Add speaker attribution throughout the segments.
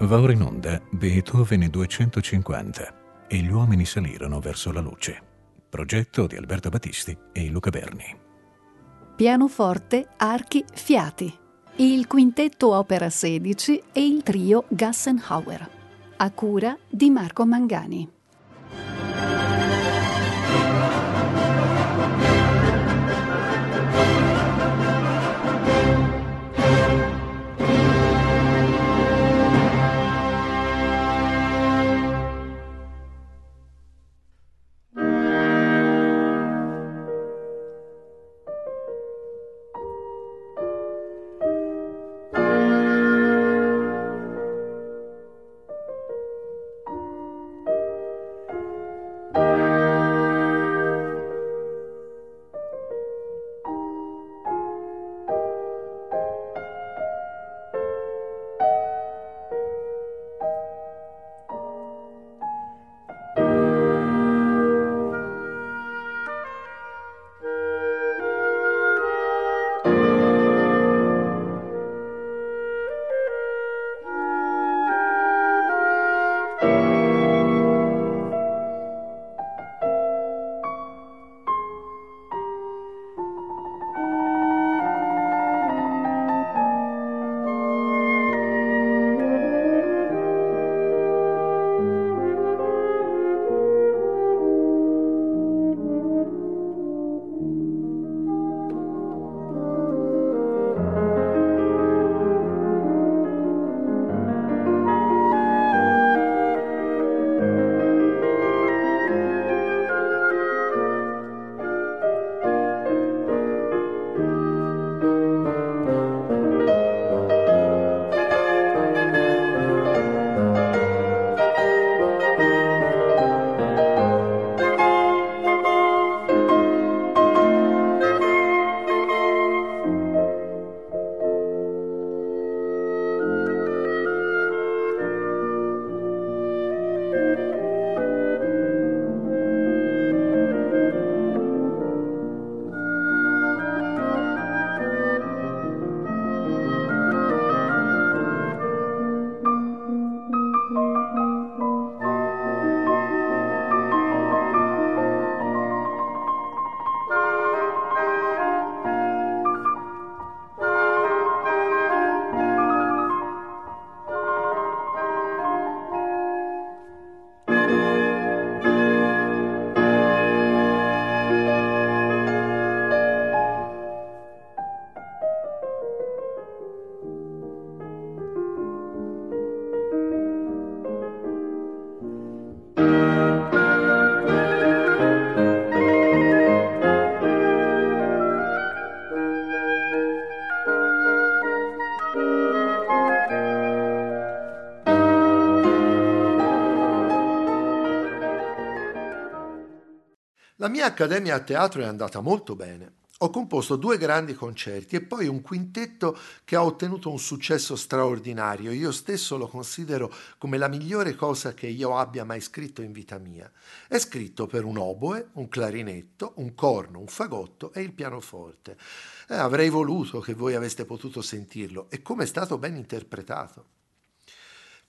Speaker 1: Va ora in onda Beethoven 250 e gli uomini salirono verso la luce. Progetto di Alberto Battisti e Luca Berni.
Speaker 2: Pianoforte, archi, fiati. Il quintetto Opera 16 e il trio Gassenhauer. A cura di Marco Mangani.
Speaker 3: Mia accademia a teatro è andata molto bene. Ho composto due grandi concerti e poi un quintetto che ha ottenuto un successo straordinario. Io stesso lo considero come la migliore cosa che io abbia mai scritto in vita mia. È scritto per un oboe, un clarinetto, un corno, un fagotto e il pianoforte. Eh, avrei voluto che voi aveste potuto sentirlo e come è stato ben interpretato.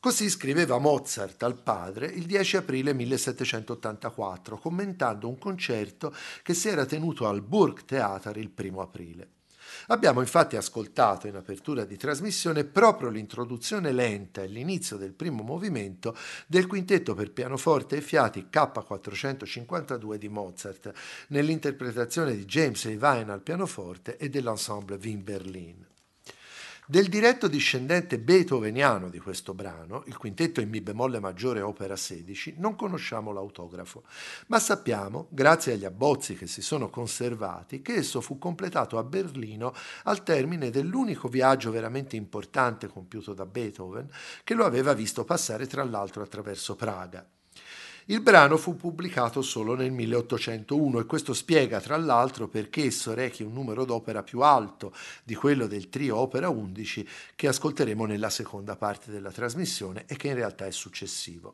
Speaker 3: Così scriveva Mozart al padre il 10 aprile 1784, commentando un concerto che si era tenuto al Burgtheater il primo aprile. Abbiamo infatti ascoltato in apertura di trasmissione proprio l'introduzione lenta e l'inizio del primo movimento del quintetto per pianoforte e fiati K452 di Mozart, nell'interpretazione di James Levine al pianoforte e dell'ensemble Wien Berlin. Del diretto discendente beethoveniano di questo brano, il quintetto in Mi bemolle maggiore opera 16, non conosciamo l'autografo, ma sappiamo, grazie agli abbozzi che si sono conservati, che esso fu completato a Berlino al termine dell'unico viaggio veramente importante compiuto da Beethoven, che lo aveva visto passare tra l'altro attraverso Praga. Il brano fu pubblicato solo nel 1801 e questo spiega tra l'altro perché esso rechi un numero d'opera più alto di quello del trio opera 11 che ascolteremo nella seconda parte della trasmissione e che in realtà è successivo.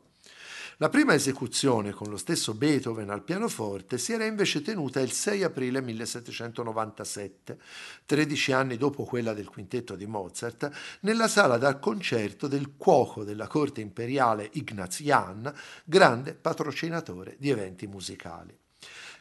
Speaker 3: La prima esecuzione con lo stesso Beethoven al pianoforte si era invece tenuta il 6 aprile 1797, 13 anni dopo quella del quintetto di Mozart, nella sala da concerto del cuoco della corte imperiale Ignaz Jan, grande patrocinatore di eventi musicali.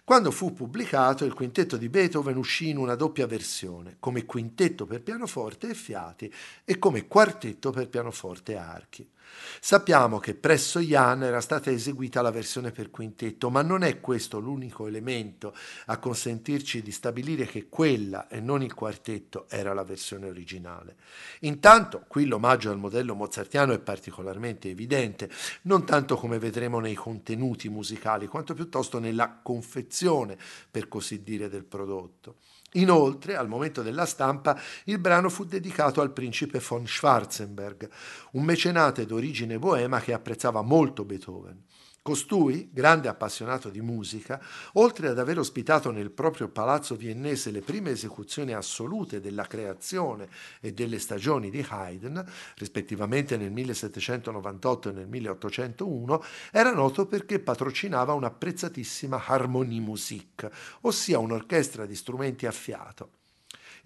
Speaker 3: Quando fu pubblicato, il quintetto di Beethoven uscì in una doppia versione, come quintetto per pianoforte e fiati e come quartetto per pianoforte e archi. Sappiamo che presso Jan era stata eseguita la versione per quintetto, ma non è questo l'unico elemento a consentirci di stabilire che quella e non il quartetto era la versione originale. Intanto, qui l'omaggio al modello mozartiano è particolarmente evidente, non tanto come vedremo nei contenuti musicali, quanto piuttosto nella confezione, per così dire, del prodotto. Inoltre, al momento della stampa, il brano fu dedicato al principe von Schwarzenberg, un mecenate d'origine boema che apprezzava molto Beethoven. Costui, grande appassionato di musica, oltre ad aver ospitato nel proprio palazzo viennese le prime esecuzioni assolute della creazione e delle stagioni di Haydn, rispettivamente nel 1798 e nel 1801, era noto perché patrocinava un'apprezzatissima Harmonie Musik, ossia un'orchestra di strumenti a fiato.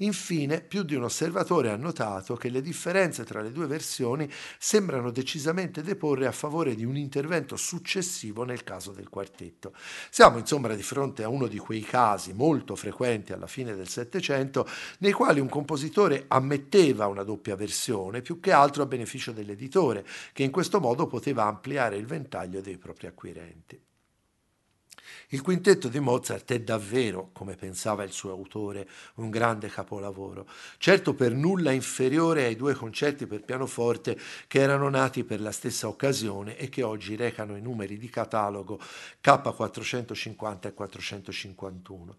Speaker 3: Infine, più di un osservatore ha notato che le differenze tra le due versioni sembrano decisamente deporre a favore di un intervento successivo nel caso del quartetto. Siamo insomma di fronte a uno di quei casi molto frequenti alla fine del Settecento nei quali un compositore ammetteva una doppia versione più che altro a beneficio dell'editore, che in questo modo poteva ampliare il ventaglio dei propri acquirenti. Il quintetto di Mozart è davvero, come pensava il suo autore, un grande capolavoro, certo per nulla inferiore ai due concerti per pianoforte che erano nati per la stessa occasione e che oggi recano i numeri di catalogo K450 e 451.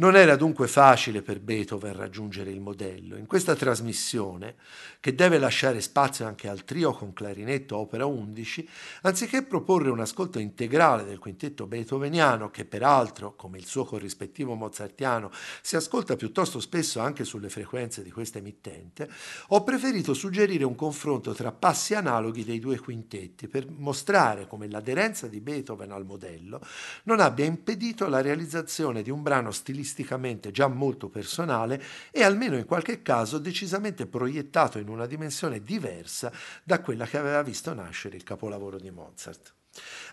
Speaker 3: Non era dunque facile per Beethoven raggiungere il modello. In questa trasmissione, che deve lasciare spazio anche al trio con clarinetto opera 11, anziché proporre un ascolto integrale del quintetto beethoveniano, che peraltro, come il suo corrispettivo mozartiano, si ascolta piuttosto spesso anche sulle frequenze di questa emittente, ho preferito suggerire un confronto tra passi analoghi dei due quintetti per mostrare come l'aderenza di Beethoven al modello non abbia impedito la realizzazione di un brano stilistico stilisticamente già molto personale e almeno in qualche caso decisamente proiettato in una dimensione diversa da quella che aveva visto nascere il capolavoro di Mozart.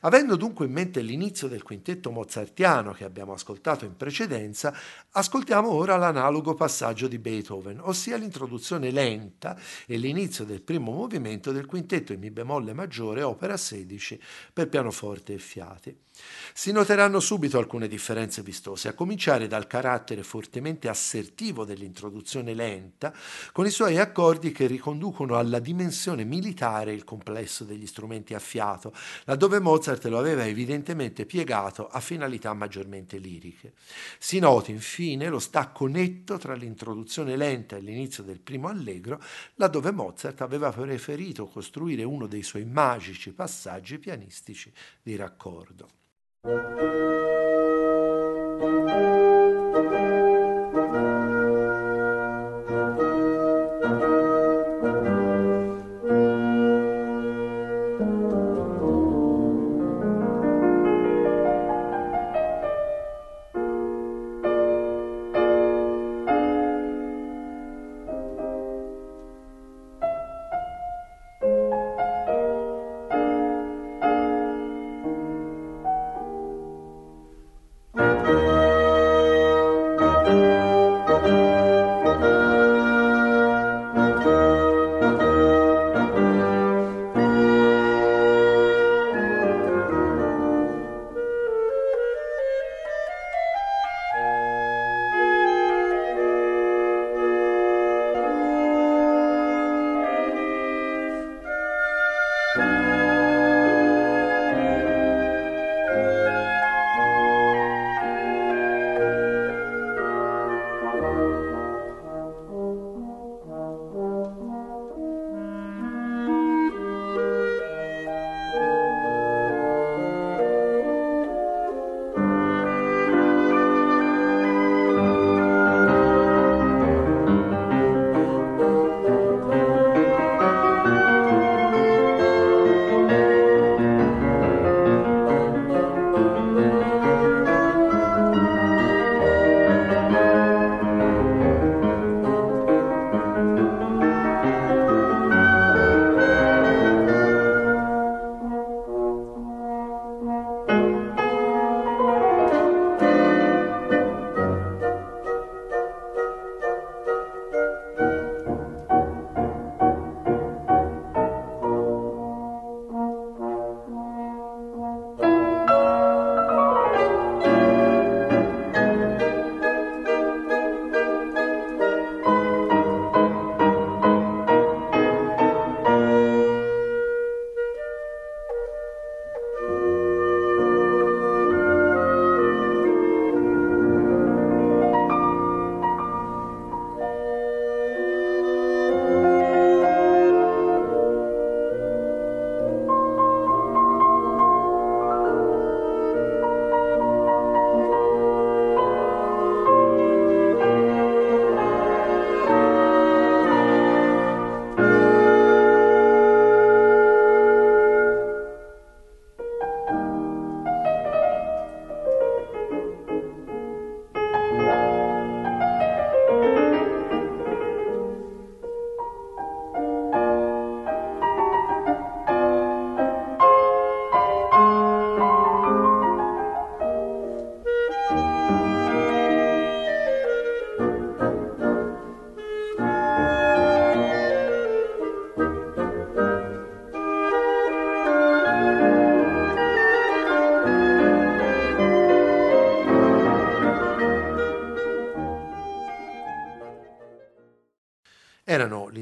Speaker 3: Avendo dunque in mente l'inizio del quintetto mozartiano che abbiamo ascoltato in precedenza, ascoltiamo ora l'analogo passaggio di Beethoven, ossia l'introduzione lenta e l'inizio del primo movimento del quintetto in Mi bemolle maggiore, opera 16, per pianoforte e fiati. Si noteranno subito alcune differenze vistose, a cominciare dal carattere fortemente assertivo dell'introduzione lenta, con i suoi accordi che riconducono alla dimensione militare il complesso degli strumenti a fiato, laddove Mozart lo aveva evidentemente piegato a finalità maggiormente liriche. Si noti infine lo stacco netto tra l'introduzione lenta e l'inizio del primo allegro, laddove Mozart aveva preferito costruire uno dei suoi magici passaggi pianistici di raccordo. thank you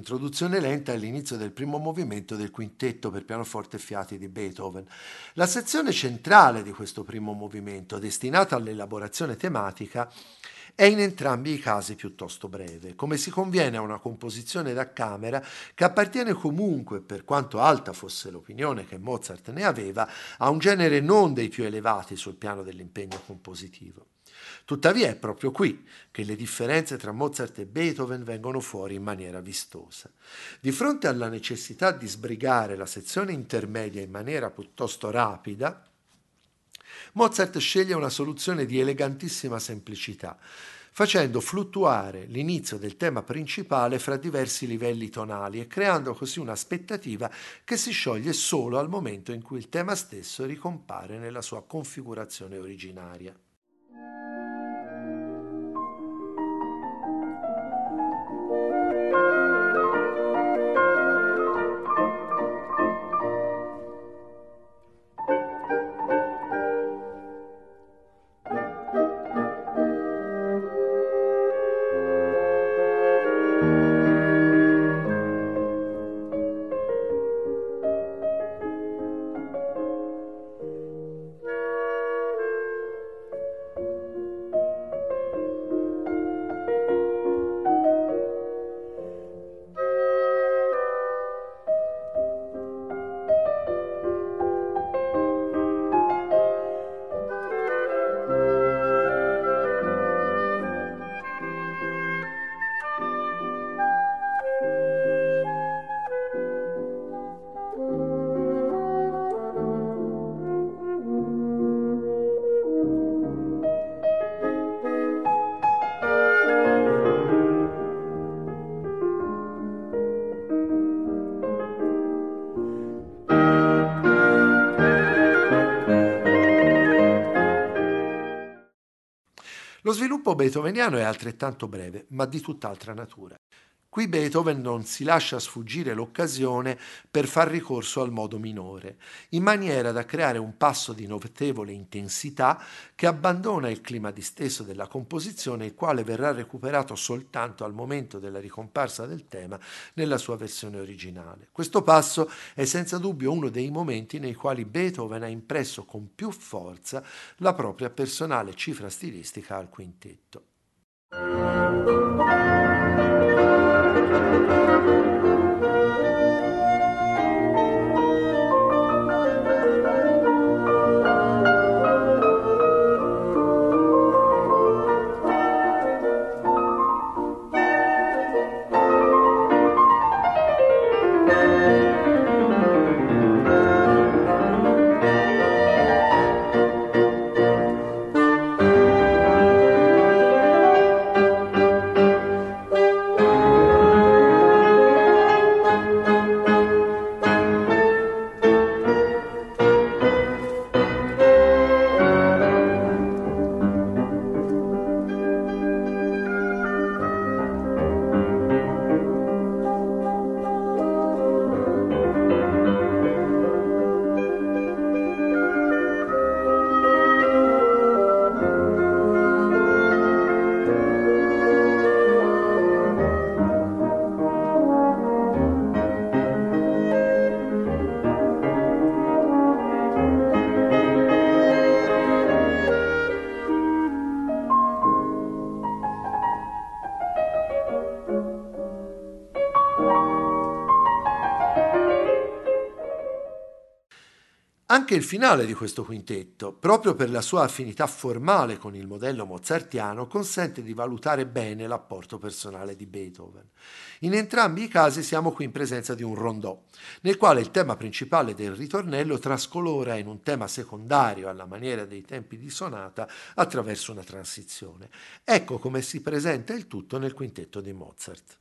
Speaker 3: l'introduzione lenta è l'inizio del primo movimento del quintetto per pianoforte e fiati di Beethoven. La sezione centrale di questo primo movimento, destinata all'elaborazione tematica, è in entrambi i casi piuttosto breve, come si conviene a una composizione da camera che appartiene comunque, per quanto alta fosse l'opinione che Mozart ne aveva, a un genere non dei più elevati sul piano dell'impegno compositivo. Tuttavia è proprio qui che le differenze tra Mozart e Beethoven vengono fuori in maniera vistosa. Di fronte alla necessità di sbrigare la sezione intermedia in maniera piuttosto rapida, Mozart sceglie una soluzione di elegantissima semplicità, facendo fluttuare l'inizio del tema principale fra diversi livelli tonali e creando così un'aspettativa che si scioglie solo al momento in cui il tema stesso ricompare nella sua configurazione originaria. Beethoveniano è altrettanto breve, ma di tutt'altra natura. Qui Beethoven non si lascia sfuggire l'occasione per far ricorso al modo minore, in maniera da creare un passo di notevole intensità che abbandona il clima disteso della composizione, il quale verrà recuperato soltanto al momento della ricomparsa del tema nella sua versione originale. Questo passo è senza dubbio uno dei momenti nei quali Beethoven ha impresso con più forza la propria personale cifra stilistica al quintetto. うん。Anche il finale di questo quintetto, proprio per la sua affinità formale con il modello mozartiano, consente di valutare bene l'apporto personale di Beethoven. In entrambi i casi siamo qui in presenza di un rondò, nel quale il tema principale del ritornello trascolora in un tema secondario alla maniera dei tempi di sonata attraverso una transizione. Ecco come si presenta il tutto nel quintetto di Mozart.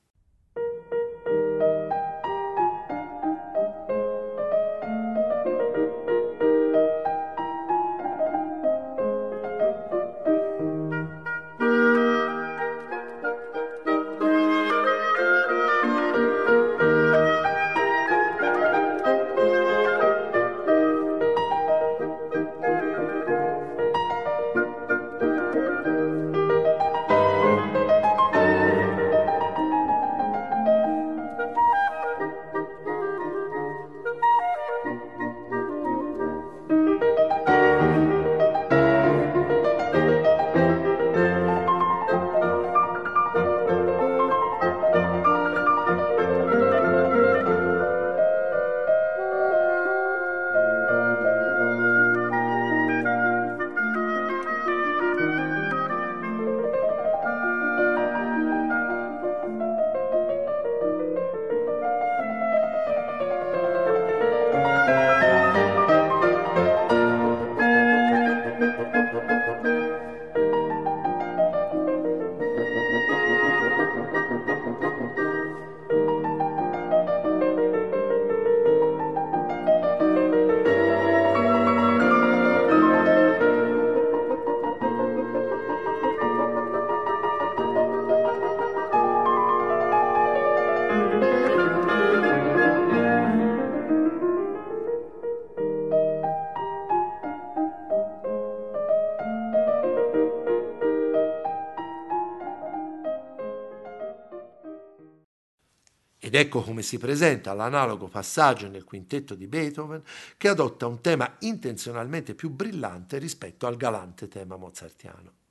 Speaker 3: Ecco come si presenta l'analogo passaggio nel quintetto di Beethoven che adotta un tema intenzionalmente più brillante rispetto al galante tema mozartiano.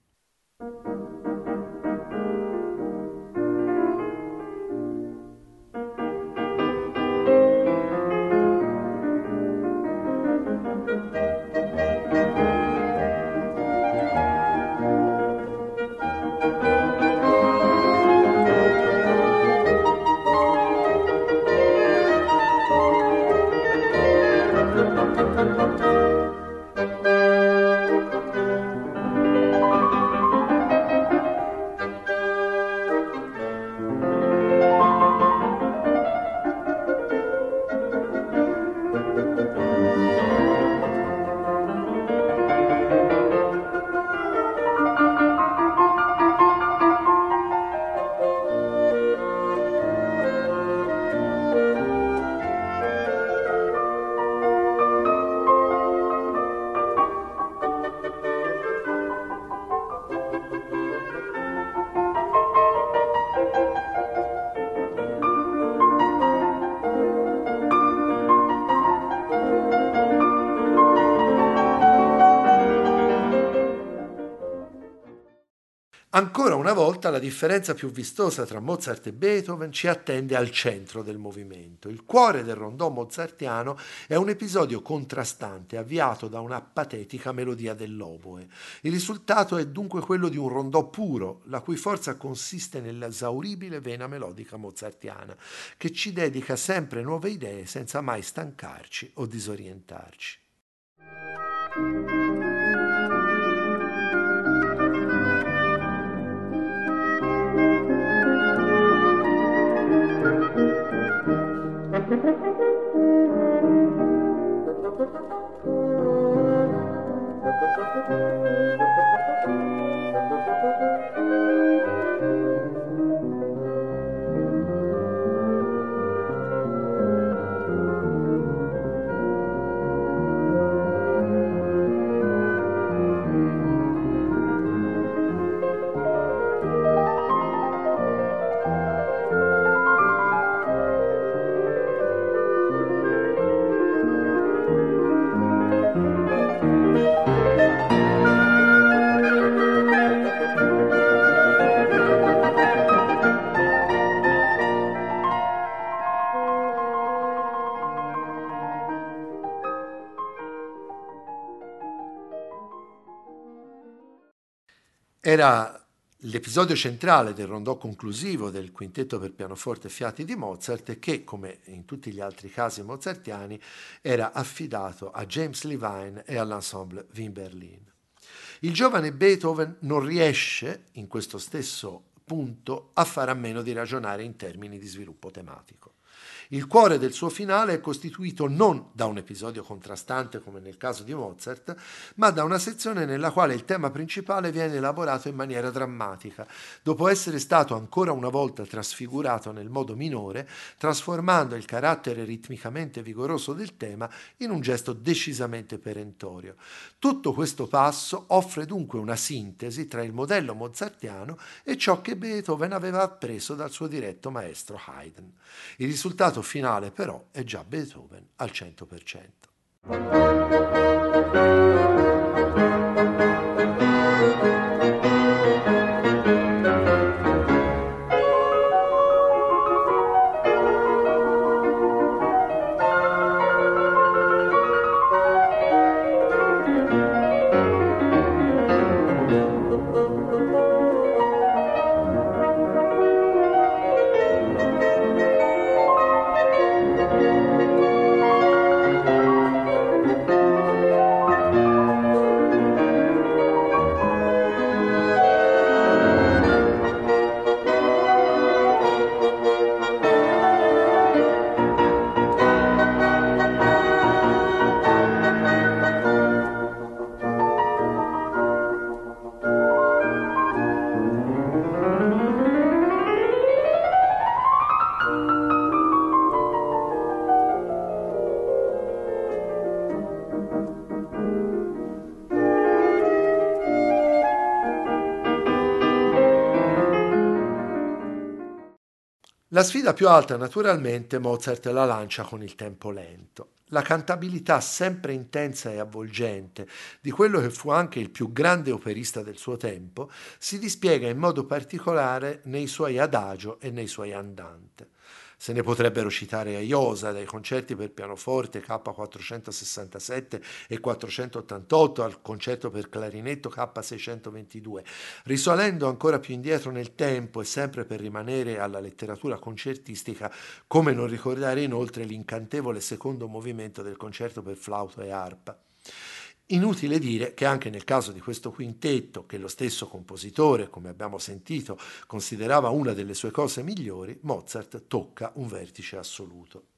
Speaker 3: Una volta la differenza più vistosa tra Mozart e Beethoven ci attende al centro del movimento. Il cuore del rondò mozartiano è un episodio contrastante avviato da una patetica melodia dell'oboe. Il risultato è dunque quello di un rondò puro, la cui forza consiste nell'esauribile vena melodica mozartiana, che ci dedica sempre nuove idee senza mai stancarci o disorientarci. Thank you. Era l'episodio centrale del rondò conclusivo del quintetto per pianoforte fiati di Mozart che, come in tutti gli altri casi mozartiani, era affidato a James Levine e all'ensemble Wien Berlin. Il giovane Beethoven non riesce, in questo stesso punto, a fare a meno di ragionare in termini di sviluppo tematico. Il cuore del suo finale è costituito non da un episodio contrastante come nel caso di Mozart, ma da una sezione nella quale il tema principale viene elaborato in maniera drammatica, dopo essere stato ancora una volta trasfigurato nel modo minore, trasformando il carattere ritmicamente vigoroso del tema in un gesto decisamente perentorio. Tutto questo passo offre dunque una sintesi tra il modello mozartiano e ciò che Beethoven aveva appreso dal suo diretto maestro Haydn. Il risultato finale però è già Beethoven al 100%. La sfida più alta naturalmente Mozart la lancia con il tempo lento. La cantabilità sempre intensa e avvolgente di quello che fu anche il più grande operista del suo tempo si dispiega in modo particolare nei suoi adagio e nei suoi andante. Se ne potrebbero citare a Iosa, dai concerti per pianoforte K467 e 488 al concerto per clarinetto K622, risalendo ancora più indietro nel tempo e sempre per rimanere alla letteratura concertistica, come non ricordare inoltre l'incantevole secondo movimento del concerto per flauto e arpa. Inutile dire che anche nel caso di questo quintetto, che lo stesso compositore, come abbiamo sentito, considerava una delle sue cose migliori, Mozart tocca un vertice assoluto.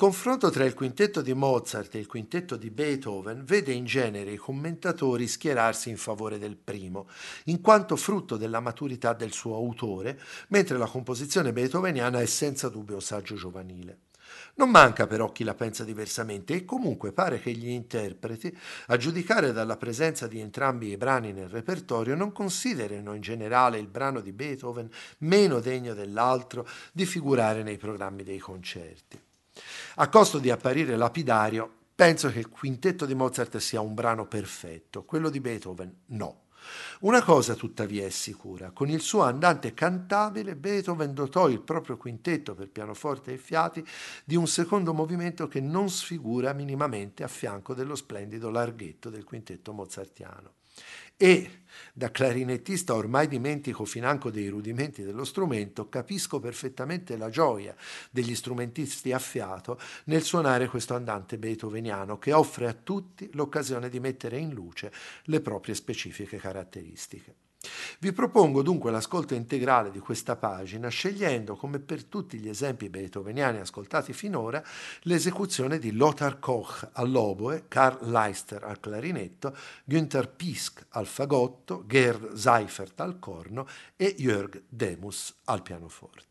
Speaker 3: Confronto tra il quintetto di Mozart e il quintetto di Beethoven vede in genere i commentatori schierarsi in favore del primo, in quanto frutto della maturità del suo autore, mentre la composizione beethoveniana è senza dubbio saggio giovanile. Non manca però chi la pensa diversamente e comunque pare che gli interpreti, a giudicare dalla presenza di entrambi i brani nel repertorio, non considerino in generale il brano di Beethoven meno degno dell'altro di figurare nei programmi dei concerti. A costo di apparire lapidario, penso che il quintetto di Mozart sia un brano perfetto, quello di Beethoven no. Una cosa tuttavia è sicura, con il suo andante cantabile Beethoven dotò il proprio quintetto per pianoforte e fiati di un secondo movimento che non sfigura minimamente a fianco dello splendido larghetto del quintetto mozartiano e da clarinettista ormai dimentico financo dei rudimenti dello strumento, capisco perfettamente la gioia degli strumentisti a fiato nel suonare questo andante beethoveniano che offre a tutti l'occasione di mettere in luce le proprie specifiche caratteristiche. Vi propongo dunque l'ascolto integrale di questa pagina, scegliendo, come per tutti gli esempi beethoveniani ascoltati finora, l'esecuzione di Lothar Koch all'oboe, Karl Leister al clarinetto, Günther Pisk al fagotto, Gerd Seifert al corno e Jörg Demus al pianoforte.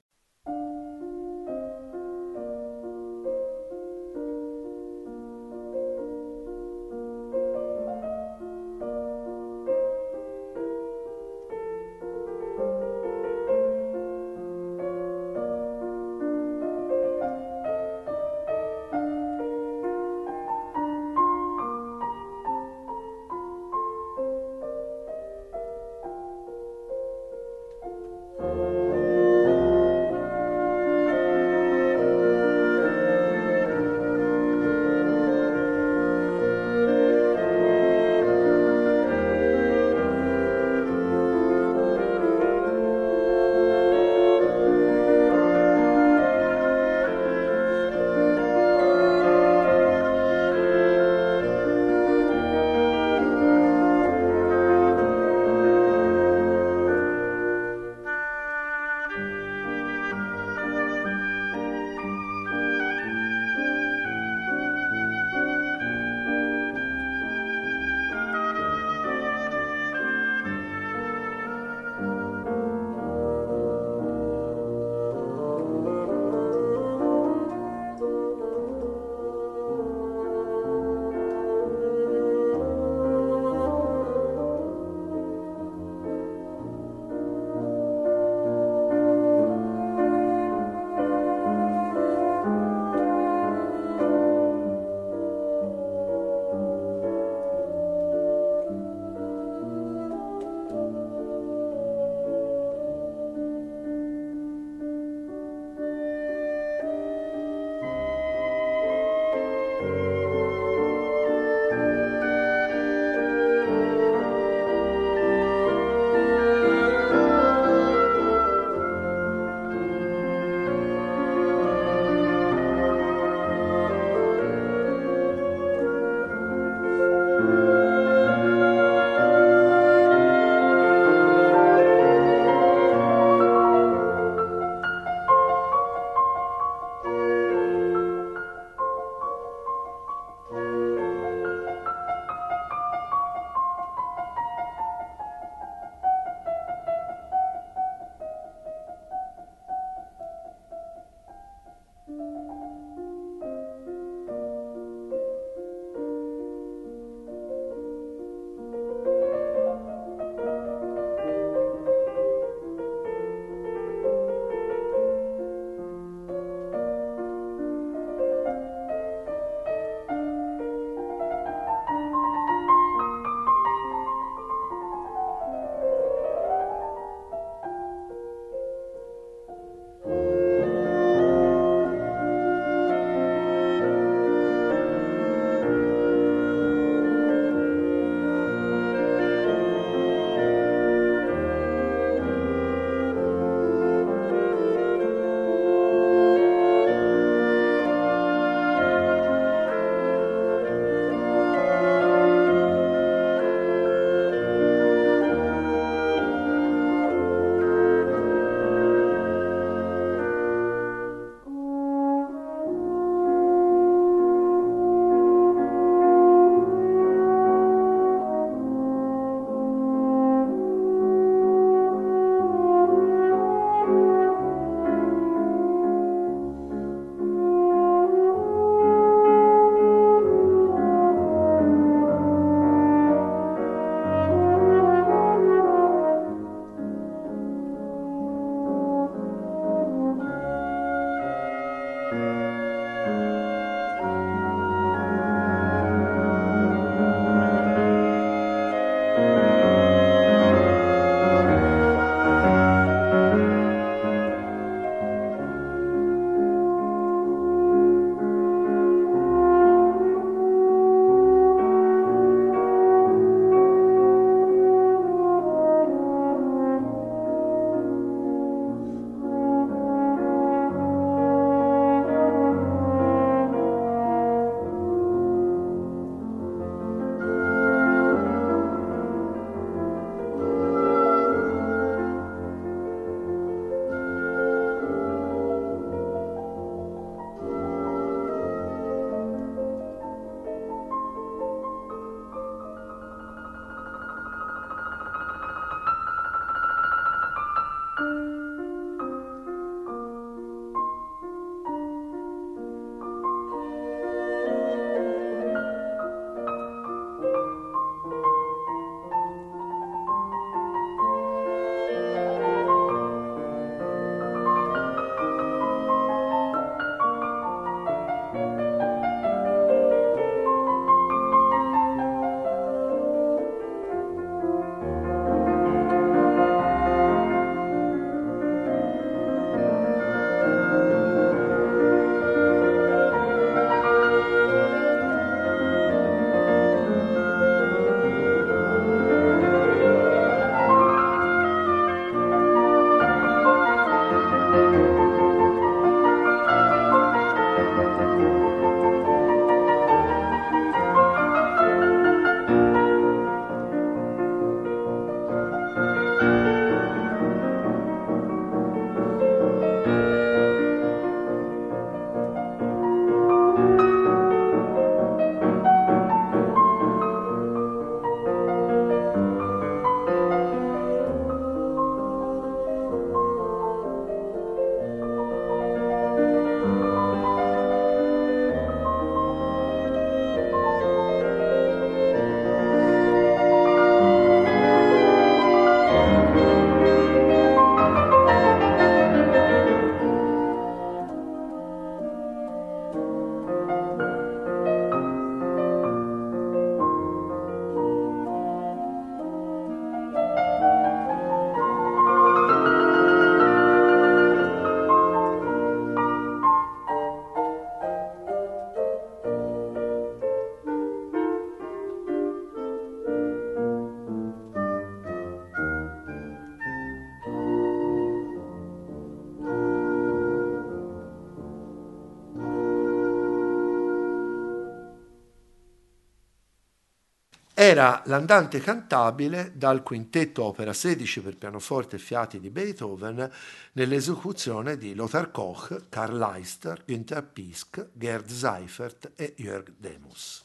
Speaker 3: Era l'andante cantabile dal quintetto opera 16 per pianoforte e fiati di Beethoven nell'esecuzione di Lothar Koch, Karl Leister, Günther Pisk, Gerd Seifert e Jörg Demus.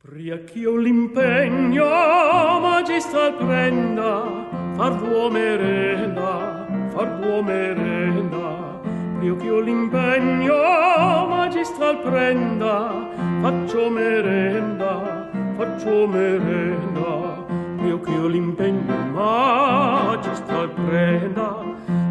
Speaker 4: Priach'io l'impegno magistral prenda, far duo merenda, far duo merenda. Priach'io l'impegno magistral prenda, faccio merenda, faccio merenda. Priach'io l'impegno magistral prenda,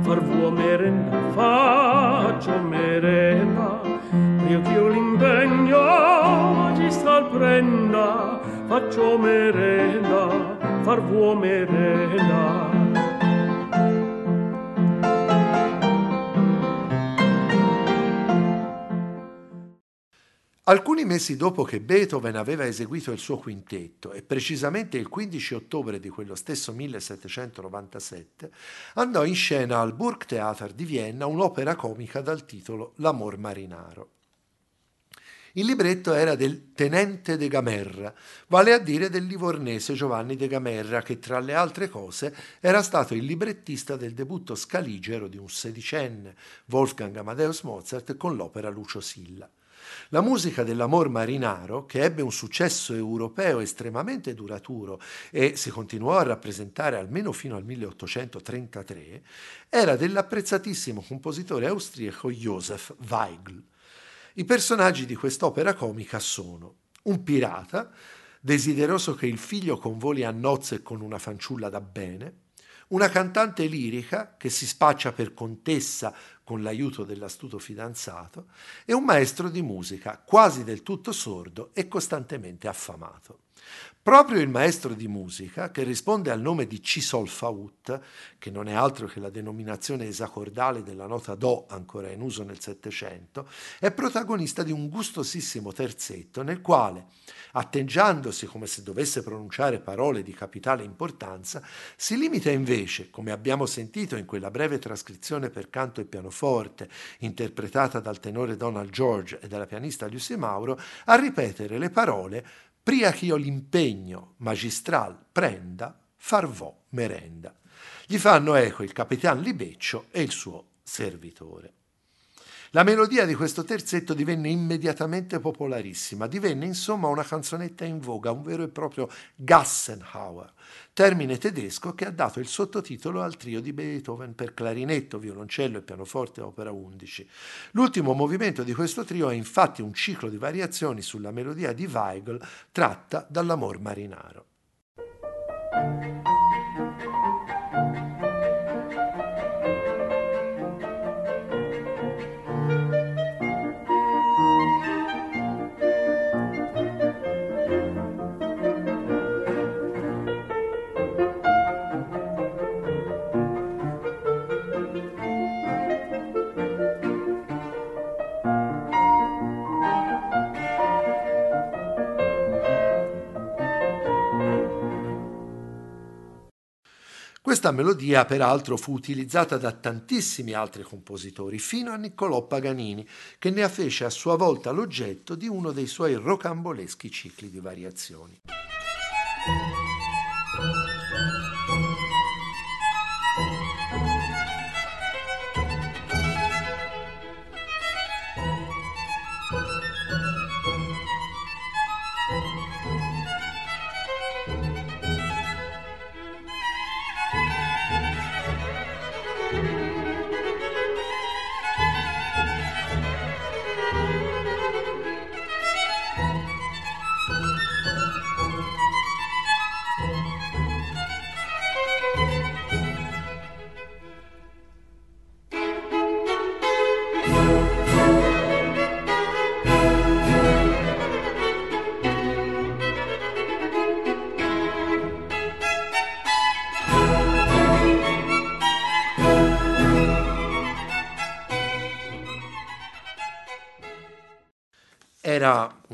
Speaker 4: far duo merenda, faccio merenda. Priach'io l'impegno magistral prenda, faccio merenda, far vuo merenda.
Speaker 3: Alcuni mesi dopo che Beethoven aveva eseguito il suo quintetto, e precisamente il 15 ottobre di quello stesso 1797, andò in scena al Burgtheater di Vienna un'opera comica dal titolo L'amor marinaro. Il libretto era del tenente de Gamerra, vale a dire del livornese Giovanni de Gamerra, che tra le altre cose era stato il librettista del debutto scaligero di un sedicenne, Wolfgang Amadeus Mozart, con l'opera Lucio Silla. La musica dell'amor marinaro, che ebbe un successo europeo estremamente duraturo e si continuò a rappresentare almeno fino al 1833, era dell'apprezzatissimo compositore austriaco Joseph Weigl. I personaggi di quest'opera comica sono un pirata, desideroso che il figlio convoli a nozze con una fanciulla da bene, una cantante lirica che si spaccia per contessa con l'aiuto dell'astuto fidanzato e un maestro di musica quasi del tutto sordo e costantemente affamato. Proprio il maestro di musica, che risponde al nome di Cisolfaut, che non è altro che la denominazione esacordale della nota Do ancora in uso nel Settecento, è protagonista di un gustosissimo terzetto nel quale, atteggiandosi come se dovesse pronunciare parole di capitale importanza, si limita invece, come abbiamo sentito in quella breve trascrizione per canto e pianoforte, interpretata dal tenore Donald George e dalla pianista Lucy Mauro, a ripetere le parole pria che io l'impegno magistral prenda, farvò merenda. Gli fanno eco il capitan Libeccio e il suo servitore. La melodia di questo terzetto divenne immediatamente popolarissima, divenne insomma una canzonetta in voga, un vero e proprio Gassenhauer, termine tedesco che ha dato il sottotitolo al trio di Beethoven per clarinetto, violoncello e pianoforte opera 11. L'ultimo movimento di questo trio è infatti un ciclo di variazioni sulla melodia di Weigl tratta dall'amor marinaro. Questa melodia peraltro fu utilizzata da tantissimi altri compositori, fino a Niccolò Paganini, che ne fece a sua volta l'oggetto di uno dei suoi rocamboleschi cicli di variazioni.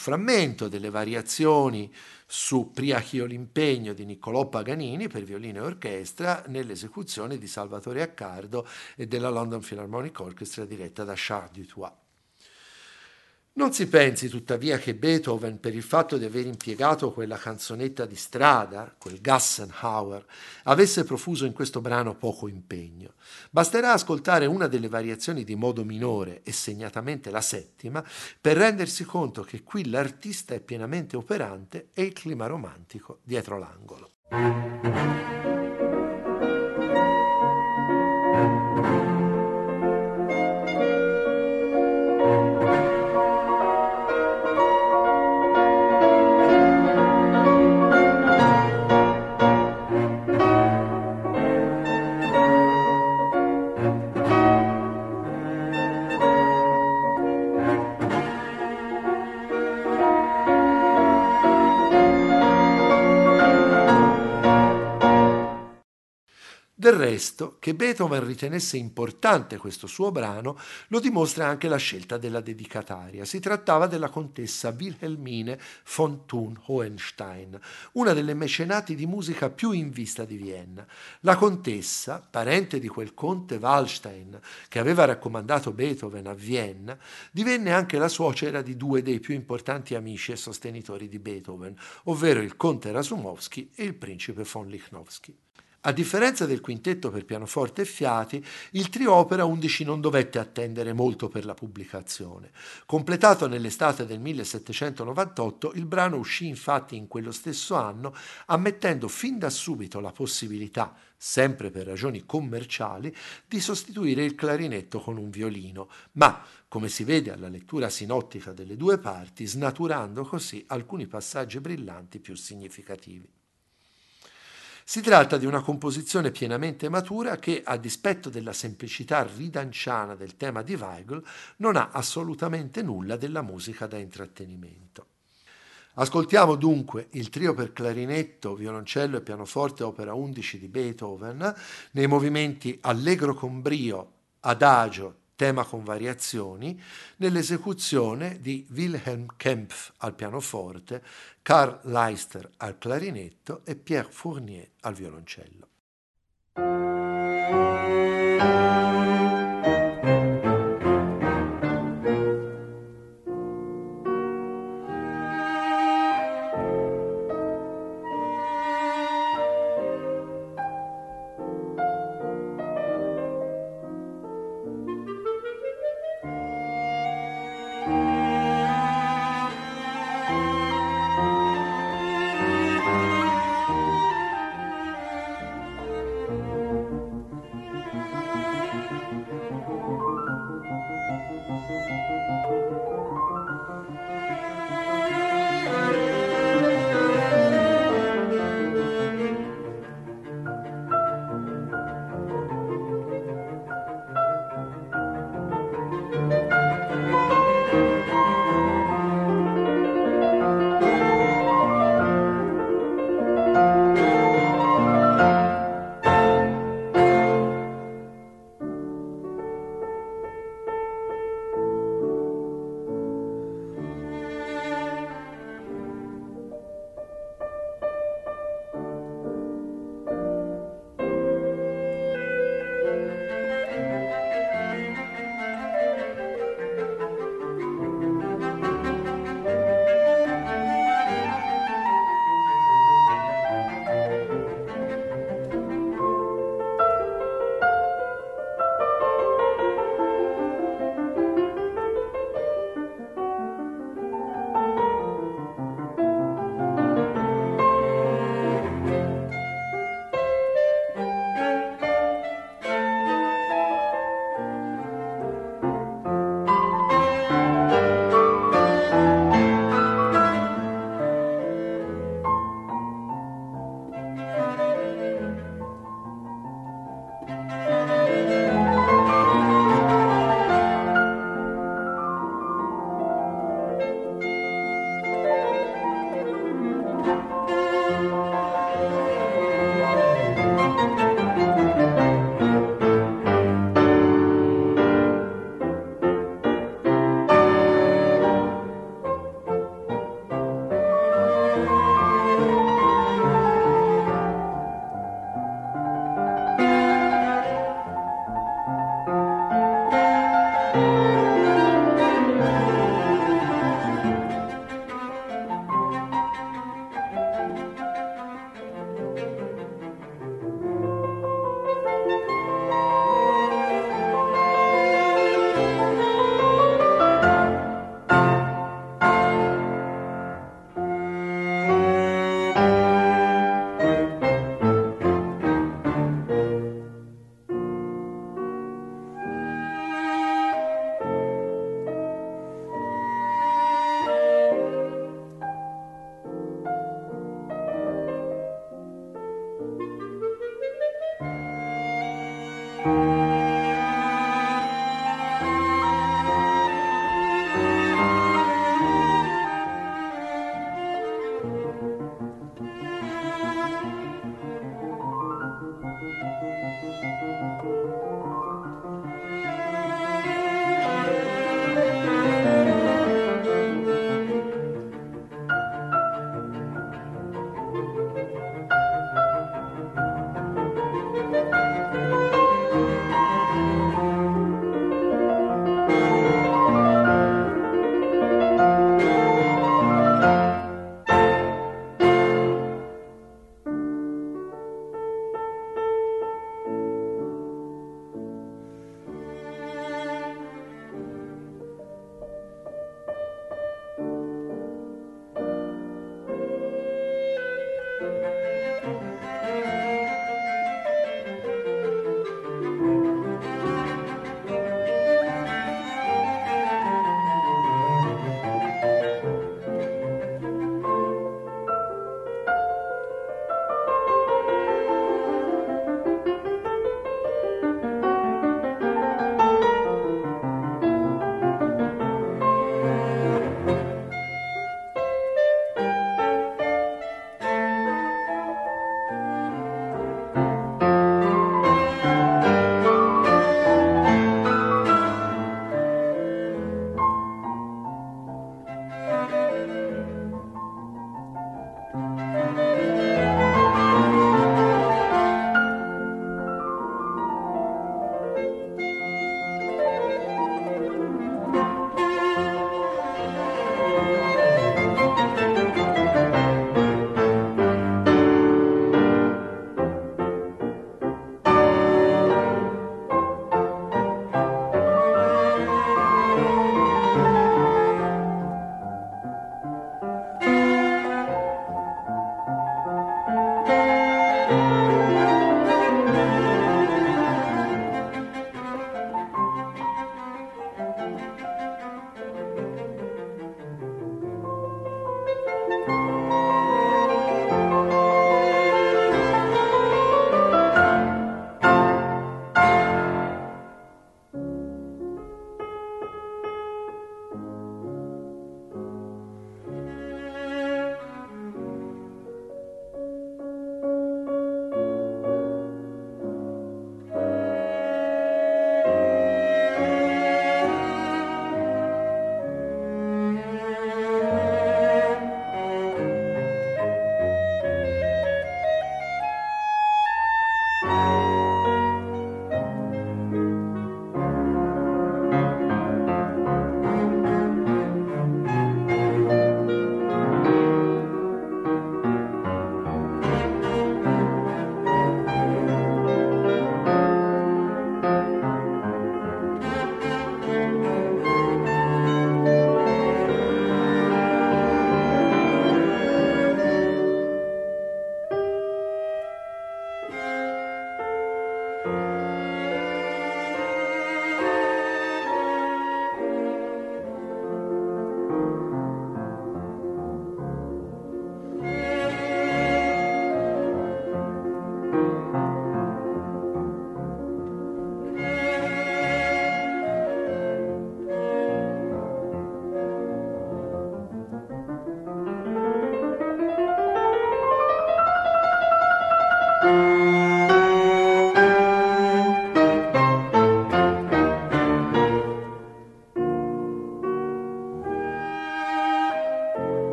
Speaker 3: Frammento delle variazioni su Priachio l'impegno di Niccolò Paganini per violino e orchestra nell'esecuzione di Salvatore Accardo e della London Philharmonic Orchestra diretta da Charles Dutoit. Non si pensi tuttavia che Beethoven, per il fatto di aver impiegato quella canzonetta di strada, quel Gassenhauer, avesse profuso in questo brano poco impegno. Basterà ascoltare una delle variazioni di modo minore, e segnatamente la settima, per rendersi conto che qui l'artista è pienamente operante e il clima romantico dietro l'angolo. Del resto, che Beethoven ritenesse importante questo suo brano lo dimostra anche la scelta della dedicataria. Si trattava della contessa Wilhelmine von Thun-Hohenstein, una delle mecenati di musica più in vista di Vienna. La contessa, parente di quel conte Wallstein che aveva raccomandato Beethoven a Vienna, divenne anche la suocera di due dei più importanti amici e sostenitori di Beethoven, ovvero il conte Rasumowski e il principe von Lichnowsky. A differenza del quintetto per pianoforte e fiati, il trio opera 11 non dovette attendere molto per la pubblicazione. Completato nell'estate del 1798, il brano uscì infatti in quello stesso anno, ammettendo fin da subito la possibilità, sempre per ragioni commerciali, di sostituire il clarinetto con un violino, ma, come si vede alla lettura sinottica delle due parti, snaturando così alcuni passaggi brillanti più significativi. Si tratta di una composizione pienamente matura che, a dispetto della semplicità ridanciana del tema di Weigl, non ha assolutamente nulla della musica da intrattenimento. Ascoltiamo dunque il trio per clarinetto, violoncello e pianoforte opera 11 di Beethoven nei movimenti allegro con brio, adagio, tema con variazioni, nell'esecuzione di Wilhelm Kempf al pianoforte, Karl Leister al clarinetto e Pierre Fournier al violoncello.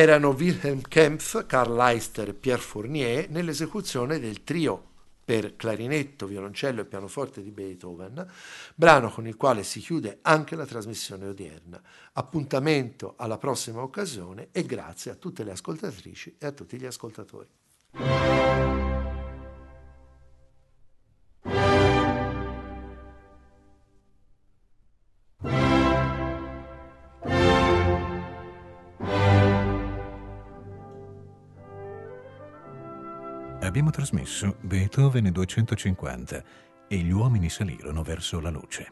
Speaker 3: Erano Wilhelm Kempf, Karl Leister e Pierre Fournier nell'esecuzione del trio per clarinetto, violoncello e pianoforte di Beethoven, brano con il quale si chiude anche la trasmissione odierna. Appuntamento alla prossima occasione e grazie a tutte le ascoltatrici e a tutti gli ascoltatori.
Speaker 1: Abbiamo trasmesso Beethoven 250 e gli uomini salirono verso la luce.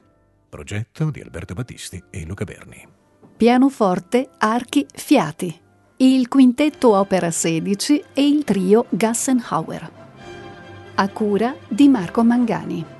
Speaker 1: Progetto di Alberto Battisti e Luca Berni.
Speaker 2: Pianoforte, archi, fiati. Il quintetto Opera 16 e il trio Gassenhauer. A cura di Marco Mangani.